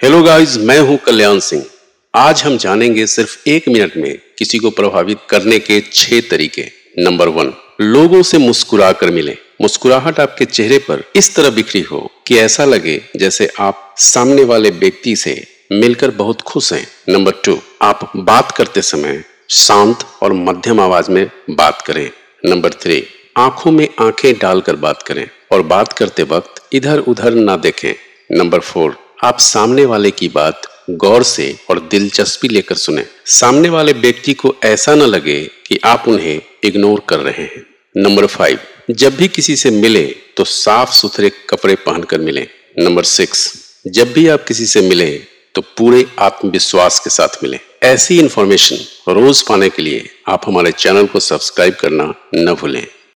Hello guys मैं हूँ कल्याण सिंह। आज हम जानेंगे सिर्फ़ एक मिनट में किसी को प्रभावित करने के छह तरीके। नंबर वन लोगों से मुस्कुरा कर मिले। मुस्कुराहट आपके चेहरे पर इस तरह बिखरी हो कि ऐसा लगे जैसे आप सामने वाले व्यक्ति से मिलकर बहुत खुश हैं। नंबर टू आप बात करते समय शांत और मध्यम आवाज़ में बात करें। नंबर थ्री आँखों में आँखें डालकर बात करें और बात करते वक्त इधर उधर ना देखें। नंबर फोर आप सामने वाले की बात गौर से और दिलचस्पी लेकर सुने। सामने वाले व्यक्ति को ऐसा न लगे कि आप उन्हें इग्नोर कर रहे हैं। नंबर फाइव जब भी किसी से मिले तो साफ़ सुथरे कपड़े पहनकर मिले। नंबर सिक्स जब भी आप किसी से मिले तो पूरे आत्मविश्वास के साथ मिले। ऐसी इंफॉर्मेशन रोज पाने के लिए आप हमारे चैनल को सब्सक्राइब करना न भूलें।